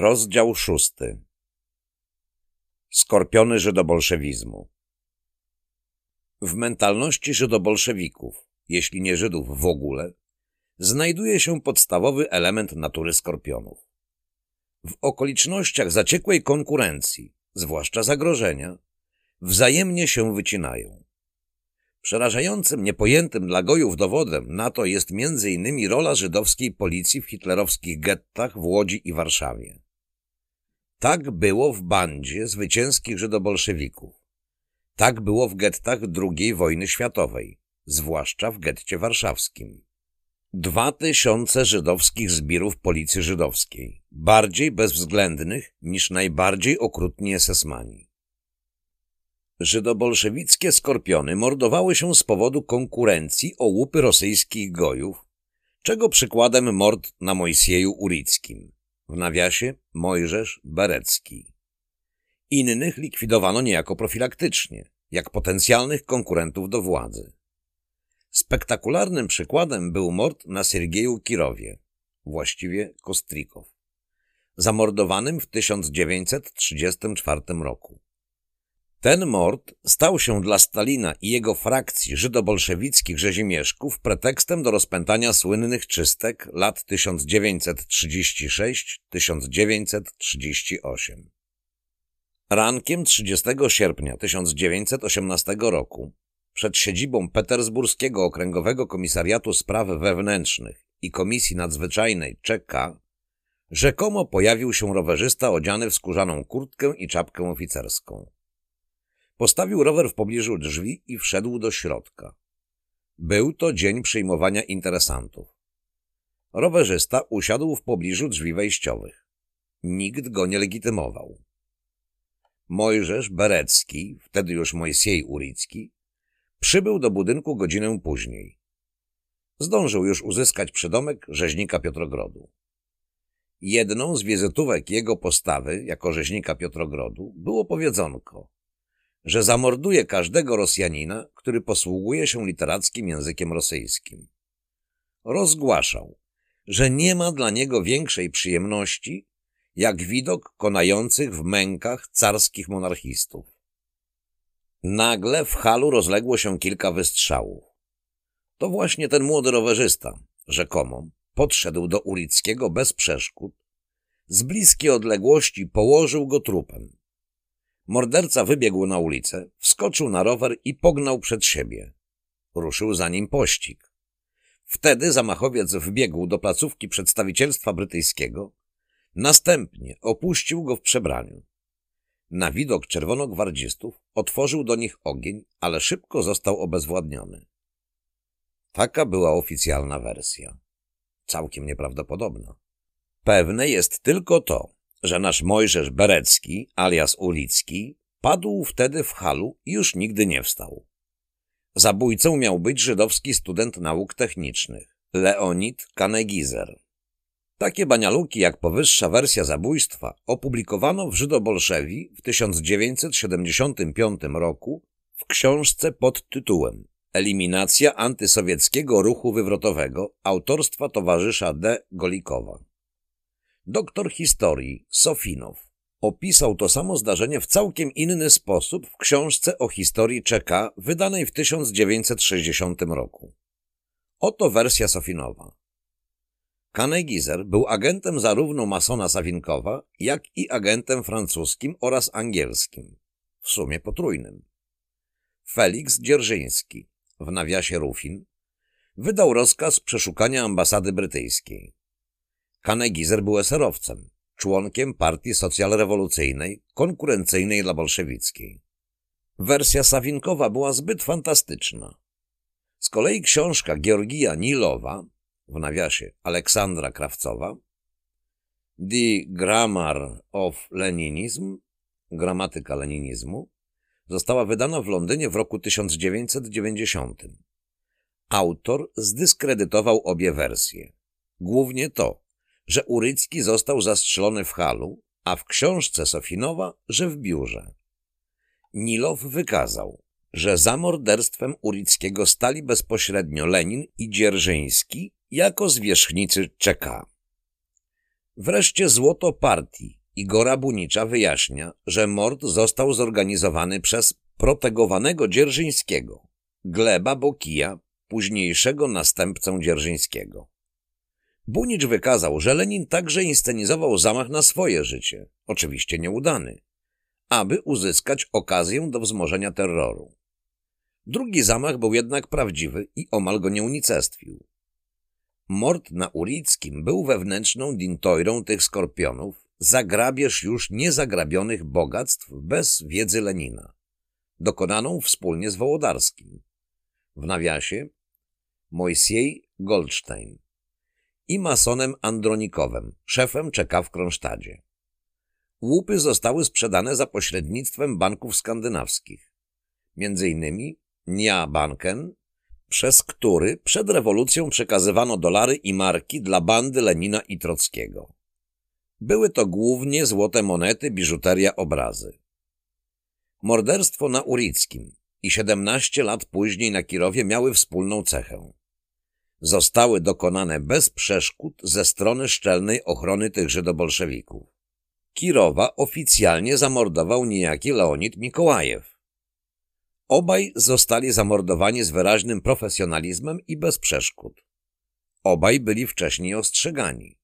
Rozdział szósty Skorpiony żydobolszewizmu W mentalności żydobolszewików, jeśli nie Żydów w ogóle, znajduje się podstawowy element natury skorpionów. W okolicznościach zaciekłej konkurencji, zwłaszcza zagrożenia, wzajemnie się wycinają. Przerażającym, niepojętym dla gojów dowodem na to jest m.in. rola żydowskiej policji w hitlerowskich gettach w Łodzi i Warszawie. Tak było w bandzie zwycięskich żydobolszewików. Tak było w gettach II wojny światowej, zwłaszcza w getcie warszawskim. Dwa tysiące żydowskich zbirów policji żydowskiej, bardziej bezwzględnych niż najbardziej okrutni esesmani. Żydobolszewickie skorpiony mordowały się z powodu konkurencji o łupy rosyjskich gojów, czego przykładem mord na Mojsieju Urickim, w nawiasie Mojżesz Berecki. Innych likwidowano niejako profilaktycznie, jak potencjalnych konkurentów do władzy. Spektakularnym przykładem był mord na Sergieju Kirowie, właściwie Kostrikow, zamordowanym w 1934 roku. Ten mord stał się dla Stalina i jego frakcji żydobolszewickich rzezimieszków pretekstem do rozpętania słynnych czystek lat 1936-1938. Rankiem 30 sierpnia 1918 roku przed siedzibą Petersburskiego Okręgowego Komisariatu Spraw Wewnętrznych i Komisji Nadzwyczajnej czeka rzekomo pojawił się rowerzysta odziany w skórzaną kurtkę i czapkę oficerską. Postawił rower w pobliżu drzwi i wszedł do środka. Był to dzień przyjmowania interesantów. Rowerzysta usiadł w pobliżu drzwi wejściowych. Nikt go nie legitymował. Mojżesz Berecki, wtedy już Mojsiej Uricki, przybył do budynku godzinę później. Zdążył już uzyskać przydomek rzeźnika Piotrogrodu. Jedną z wizytówek jego postawy jako rzeźnika Piotrogrodu było powiedzonko – że zamorduje każdego Rosjanina, który posługuje się literackim językiem rosyjskim. Rozgłaszał, że nie ma dla niego większej przyjemności, jak widok konających w mękach carskich monarchistów. Nagle w halu rozległo się kilka wystrzałów. To właśnie ten młody rowerzysta, rzekomo, podszedł do Ulickiego bez przeszkód, z bliskiej odległości położył go trupem. Morderca wybiegł na ulicę, wskoczył na rower i pognał przed siebie. Ruszył za nim pościg. Wtedy zamachowiec wbiegł do placówki przedstawicielstwa brytyjskiego, następnie opuścił go w przebraniu. Na widok czerwonogwardzistów otworzył do nich ogień, ale szybko został obezwładniony. Taka była oficjalna wersja. Całkiem nieprawdopodobna. Pewne jest tylko to, że nasz Mojżesz Berecki, alias Ulicki, padł wtedy w halu i już nigdy nie wstał. Zabójcą miał być żydowski student nauk technicznych, Leonid Kanegizer. Takie banialuki jak powyższa wersja zabójstwa opublikowano w Żydobolszewi w 1975 roku w książce pod tytułem Eliminacja antysowieckiego ruchu wywrotowego autorstwa towarzysza D. Golikowa. Doktor historii Sofinow opisał to samo zdarzenie w całkiem inny sposób w książce o historii Czeka wydanej w 1960 roku. Oto wersja Sofinowa. Kanegizer był agentem zarówno masona Sawinkowa, jak i agentem francuskim oraz angielskim, w sumie potrójnym. Felix Dzierżyński, w nawiasie Rufin, wydał rozkaz przeszukania ambasady brytyjskiej. Kanegizer był eserowcem, członkiem partii socjalrewolucyjnej, konkurencyjnej dla bolszewickiej. Wersja Sawinkowa była zbyt fantastyczna. Z kolei książka Georgija Nilowa w nawiasie Aleksandra Krawcowa, The Grammar of Leninism, gramatyka leninizmu, została wydana w Londynie w roku 1990. Autor zdyskredytował obie wersje. Głównie to, że Urycki został zastrzelony w halu, a w książce Sofinowa, że w biurze. Nilow wykazał, że za morderstwem Uryckiego stali bezpośrednio Lenin i Dzierżyński jako zwierzchnicy czeka. Wreszcie złoto partii Igora Bunicza wyjaśnia, że mord został zorganizowany przez protegowanego Dzierżyńskiego, Gleba Bokija, późniejszego następcę Dzierżyńskiego. Bunicz wykazał, że Lenin także inscenizował zamach na swoje życie, oczywiście nieudany, aby uzyskać okazję do wzmożenia terroru. Drugi zamach był jednak prawdziwy i omal go nie unicestwił. Mord na Urickim był wewnętrzną dintojrą tych skorpionów za grabież już niezagrabionych bogactw bez wiedzy Lenina, dokonaną wspólnie z Wołodarskim. W nawiasie Mojsiej Goldstein i masonem Andronikowem, szefem czeka w Kronsztadzie. Łupy zostały sprzedane za pośrednictwem banków skandynawskich, między innymi Nia Banken, przez który przed rewolucją przekazywano dolary i marki dla bandy Lenina i Trockiego. Były to głównie złote monety, biżuteria, obrazy. Morderstwo na Urickim i 17 lat później na Kirowie miały wspólną cechę. Zostały dokonane bez przeszkód ze strony szczelnej ochrony tych żydobolszewików. Kirowa oficjalnie zamordował niejaki Leonid Mikołajew. Obaj zostali zamordowani z wyraźnym profesjonalizmem i bez przeszkód. Obaj byli wcześniej ostrzegani.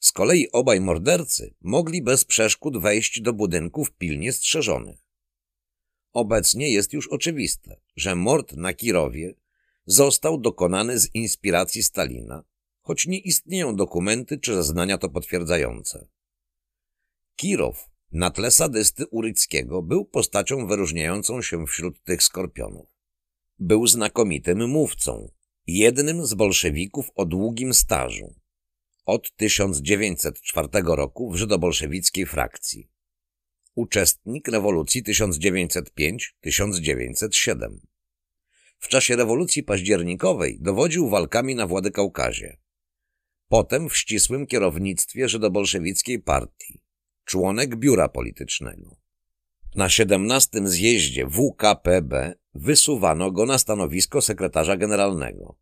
Z kolei obaj mordercy mogli bez przeszkód wejść do budynków pilnie strzeżonych. Obecnie jest już oczywiste, że mord na Kirowie został dokonany z inspiracji Stalina, choć nie istnieją dokumenty czy zeznania to potwierdzające. Kirow na tle sadysty Uryckiego był postacią wyróżniającą się wśród tych skorpionów. Był znakomitym mówcą, jednym z bolszewików o długim stażu, od 1904 roku w żydobolszewickiej frakcji. Uczestnik rewolucji 1905-1907. W czasie rewolucji październikowej dowodził walkami na Władykaukazie. Potem w ścisłym kierownictwie żydobolszewickiej partii. Członek biura politycznego. Na 17 zjeździe WKPB wysuwano go na stanowisko sekretarza generalnego.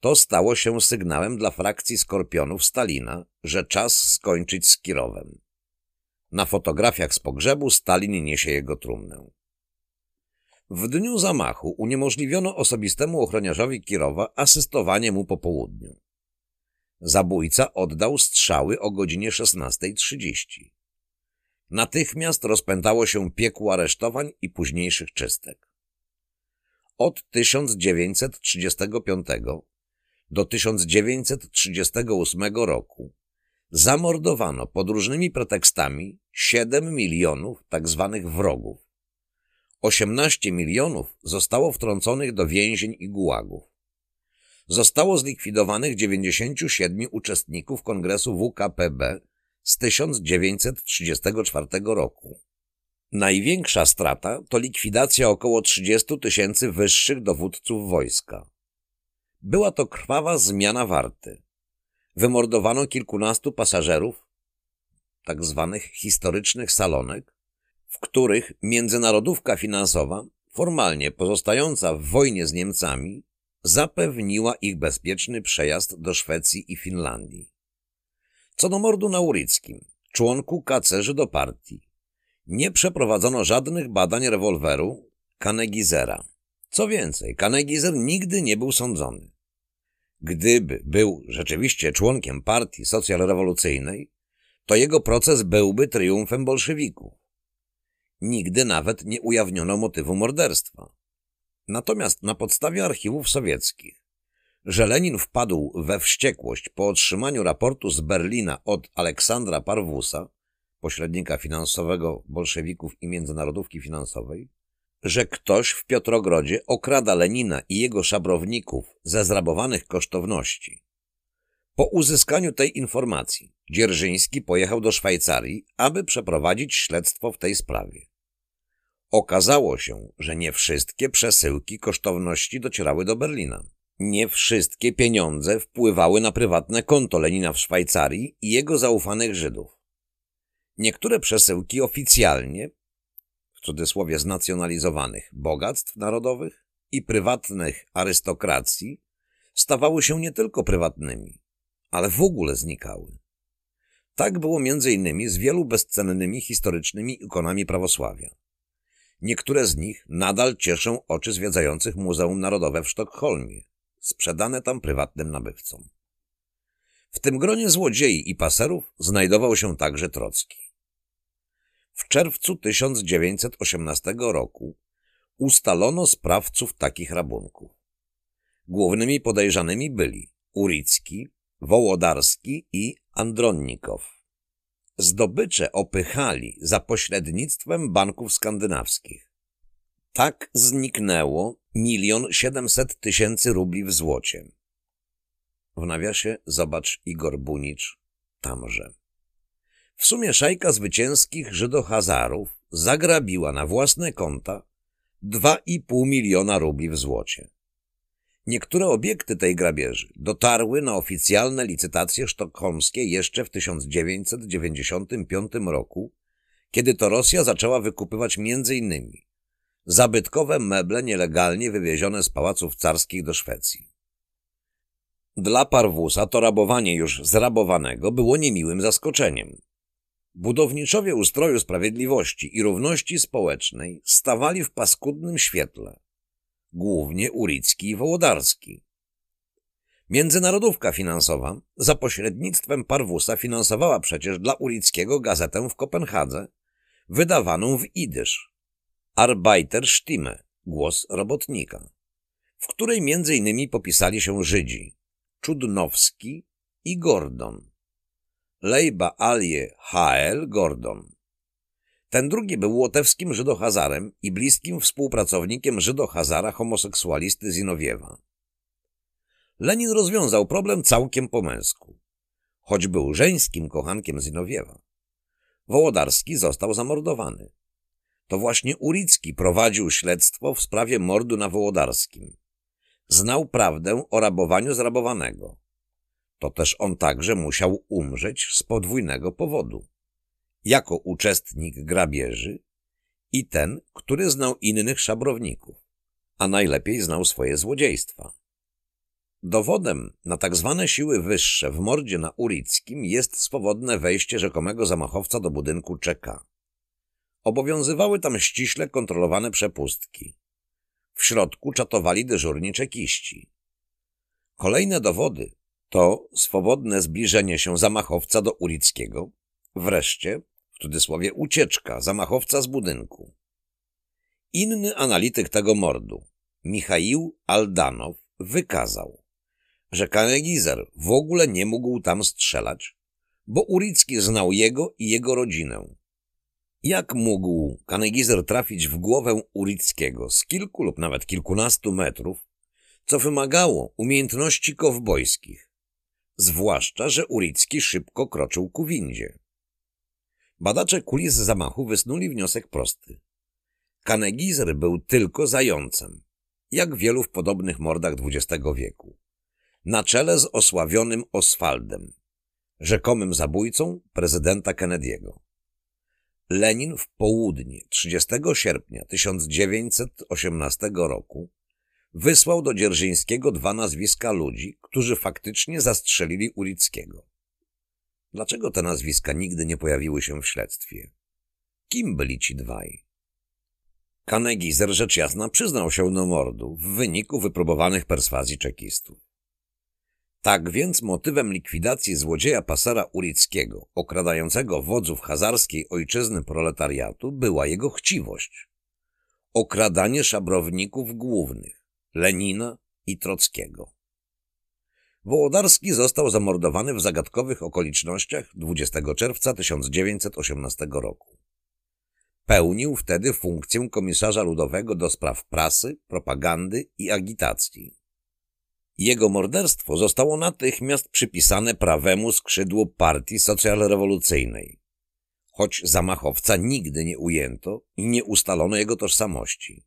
To stało się sygnałem dla frakcji Skorpionów Stalina, że czas skończyć z Kirowem. Na fotografiach z pogrzebu Stalin niesie jego trumnę. W dniu zamachu uniemożliwiono osobistemu ochroniarzowi Kirowa asystowanie mu po południu. Zabójca oddał strzały o godzinie 16.30. Natychmiast rozpętało się piekło aresztowań i późniejszych czystek. Od 1935 do 1938 roku zamordowano pod różnymi pretekstami 7 milionów tak zwanych wrogów. 18 milionów zostało wtrąconych do więzień i gułagów. Zostało zlikwidowanych 97 uczestników kongresu WKPB z 1934 roku. Największa strata to likwidacja około 30 tysięcy wyższych dowódców wojska. Była to krwawa zmiana warty. Wymordowano kilkunastu pasażerów, tak zwanych historycznych salonek, w których międzynarodówka finansowa, formalnie pozostająca w wojnie z Niemcami, zapewniła ich bezpieczny przejazd do Szwecji i Finlandii. Co do mordu na Uryckim, członku kacerzy do partii, nie przeprowadzono żadnych badań rewolweru Kanegizera. Co więcej, Kanegizer nigdy nie był sądzony. Gdyby był rzeczywiście członkiem partii socjalrewolucyjnej, to jego proces byłby triumfem bolszewików. Nigdy nawet nie ujawniono motywu morderstwa. Natomiast na podstawie archiwów sowieckich, że Lenin wpadł we wściekłość po otrzymaniu raportu z Berlina od Aleksandra Parwusa, pośrednika finansowego bolszewików i międzynarodówki finansowej, że ktoś w Piotrogrodzie okrada Lenina i jego szabrowników ze zrabowanych kosztowności, Po uzyskaniu tej informacji Dzierżyński pojechał do Szwajcarii, aby przeprowadzić śledztwo w tej sprawie. Okazało się, że nie wszystkie przesyłki kosztowności docierały do Berlina. Nie wszystkie pieniądze wpływały na prywatne konto Lenina w Szwajcarii i jego zaufanych Żydów. Niektóre przesyłki oficjalnie, w cudzysłowie znacjonalizowanych, bogactw narodowych i prywatnych arystokracji stawały się nie tylko prywatnymi, ale w ogóle znikały. Tak było między innymi z wielu bezcennymi historycznymi ikonami prawosławia. Niektóre z nich nadal cieszą oczy zwiedzających Muzeum Narodowe w Sztokholmie, sprzedane tam prywatnym nabywcom. W tym gronie złodziei i paserów znajdował się także Trocki. W czerwcu 1918 roku ustalono sprawców takich rabunków. Głównymi podejrzanymi byli Uricki, Wołodarski i Andronnikow. Zdobycze opychali za pośrednictwem banków skandynawskich. Tak zniknęło milion siedemset tysięcy rubli w złocie. W nawiasie zobacz Igor Bunicz tamże. W sumie szajka zwycięskich Żydohazarów zagrabiła na własne konta 2,5 miliona rubli w złocie. Niektóre obiekty tej grabieży dotarły na oficjalne licytacje sztokholmskie jeszcze w 1995 roku, kiedy to Rosja zaczęła wykupywać m.in. zabytkowe meble nielegalnie wywiezione z pałaców carskich do Szwecji. Dla Parwusa to rabowanie już zrabowanego było niemiłym zaskoczeniem. Budowniczowie ustroju sprawiedliwości i równości społecznej stawali w paskudnym świetle, głównie Uricki i Wołodarski. Międzynarodówka finansowa za pośrednictwem Parwusa finansowała przecież dla Urickiego gazetę w Kopenhadze, wydawaną w idysz, Arbeiterstimme, głos robotnika, w której między innymi popisali się Żydzi, Czudnowski i Gordon. Lejba Alie H.L. Gordon. Ten drugi był łotewskim Żydohazarem i bliskim współpracownikiem Żydohazara homoseksualisty Zinowiewa. Lenin rozwiązał problem całkiem po męsku, choć był żeńskim kochankiem Zinowiewa. Wołodarski został zamordowany. To właśnie Uricki prowadził śledztwo w sprawie mordu na Wołodarskim. Znał prawdę o rabowaniu zrabowanego to też on także musiał umrzeć z podwójnego powodu. Jako uczestnik grabieży i ten, który znał innych szabrowników, a najlepiej znał swoje złodziejstwa. Dowodem na tak zwane siły wyższe w mordzie na Urickim jest swobodne wejście rzekomego zamachowca do budynku czeka. Obowiązywały tam ściśle kontrolowane przepustki. W środku czatowali dyżurni czekiści. Kolejne dowody to swobodne zbliżenie się zamachowca do Urickiego, wreszcie, w cudzysłowie, ucieczka zamachowca z budynku. Inny analityk tego mordu, Michaił Aldanow, wykazał, że Kanegizer w ogóle nie mógł tam strzelać, bo Uricki znał jego i jego rodzinę. Jak mógł Kanegizer trafić w głowę Urickiego z kilku lub nawet kilkunastu metrów, co wymagało umiejętności kowbojskich, zwłaszcza, że Uricki szybko kroczył ku windzie. Badacze kulis zamachu wysnuli wniosek prosty. Kanegizer był tylko zającem, jak wielu w podobnych mordach XX wieku. Na czele z osławionym Oswaldem, rzekomym zabójcą prezydenta Kennedy'ego. Lenin w południe 30 sierpnia 1918 roku wysłał do Dzierżyńskiego dwa nazwiska ludzi, którzy faktycznie zastrzelili Ulickiego. Dlaczego te nazwiska nigdy nie pojawiły się w śledztwie? Kim byli ci dwaj? Kanegizer rzecz jasna przyznał się do mordu w wyniku wypróbowanych perswazji czekistów. Tak więc motywem likwidacji złodzieja pasera Ulickiego, okradającego wodzów hazarskiej ojczyzny proletariatu, była jego chciwość. Okradanie szabrowników głównych, Lenina i Trockiego. Wołodarski został zamordowany w zagadkowych okolicznościach 20 czerwca 1918 roku. Pełnił wtedy funkcję komisarza ludowego do spraw prasy, propagandy i agitacji. Jego morderstwo zostało natychmiast przypisane prawemu skrzydłu partii socjalrewolucyjnej, choć zamachowca nigdy nie ujęto i nie ustalono jego tożsamości.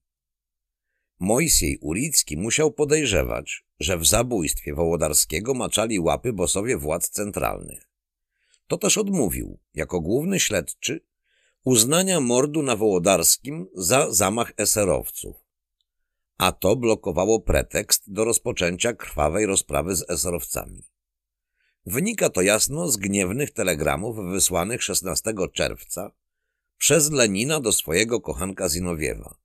Mojsiej Ulicki musiał podejrzewać, że w zabójstwie Wołodarskiego maczali łapy bosowie władz centralnych. To też odmówił, jako główny śledczy, uznania mordu na Wołodarskim za zamach eserowców, a to blokowało pretekst do rozpoczęcia krwawej rozprawy z eserowcami. Wynika to jasno z gniewnych telegramów wysłanych 16 czerwca przez Lenina do swojego kochanka Zinowiewa,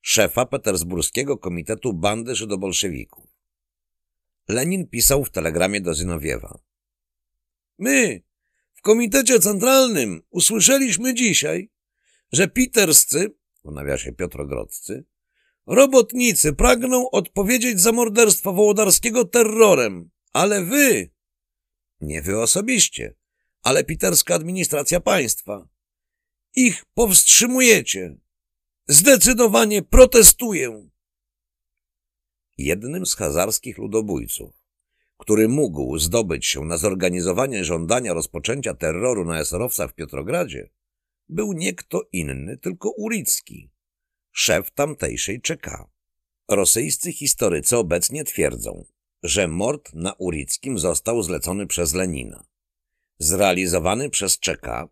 szefa petersburskiego komitetu bandy żydobolszewików. Lenin pisał w telegramie do Zinowiewa. My, w komitecie centralnym, usłyszeliśmy dzisiaj, że piterscy, w nawiasie Piotrogrodzcy, robotnicy pragną odpowiedzieć za morderstwo Wołodarskiego terrorem, ale wy, nie wy osobiście, ale piterska administracja państwa, ich powstrzymujecie. Zdecydowanie protestuję. Jednym z hazarskich ludobójców, który mógł zdobyć się na zorganizowanie żądania rozpoczęcia terroru na eserowcach w Piotrogradzie, był nie kto inny, tylko Uricki, szef tamtejszej czeka. Rosyjscy historycy obecnie twierdzą, że mord na Urickim został zlecony przez Lenina. Zrealizowany przez czeka,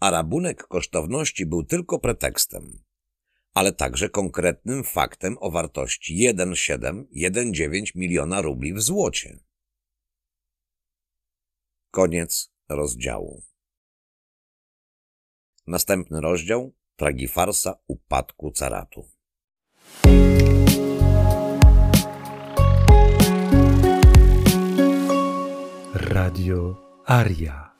a rabunek kosztowności był tylko pretekstem, ale także konkretnym faktem o wartości 1,7-1,9 miliona rubli w złocie. Koniec rozdziału. Następny rozdział Tragifarsa upadku caratu. Radio Aria.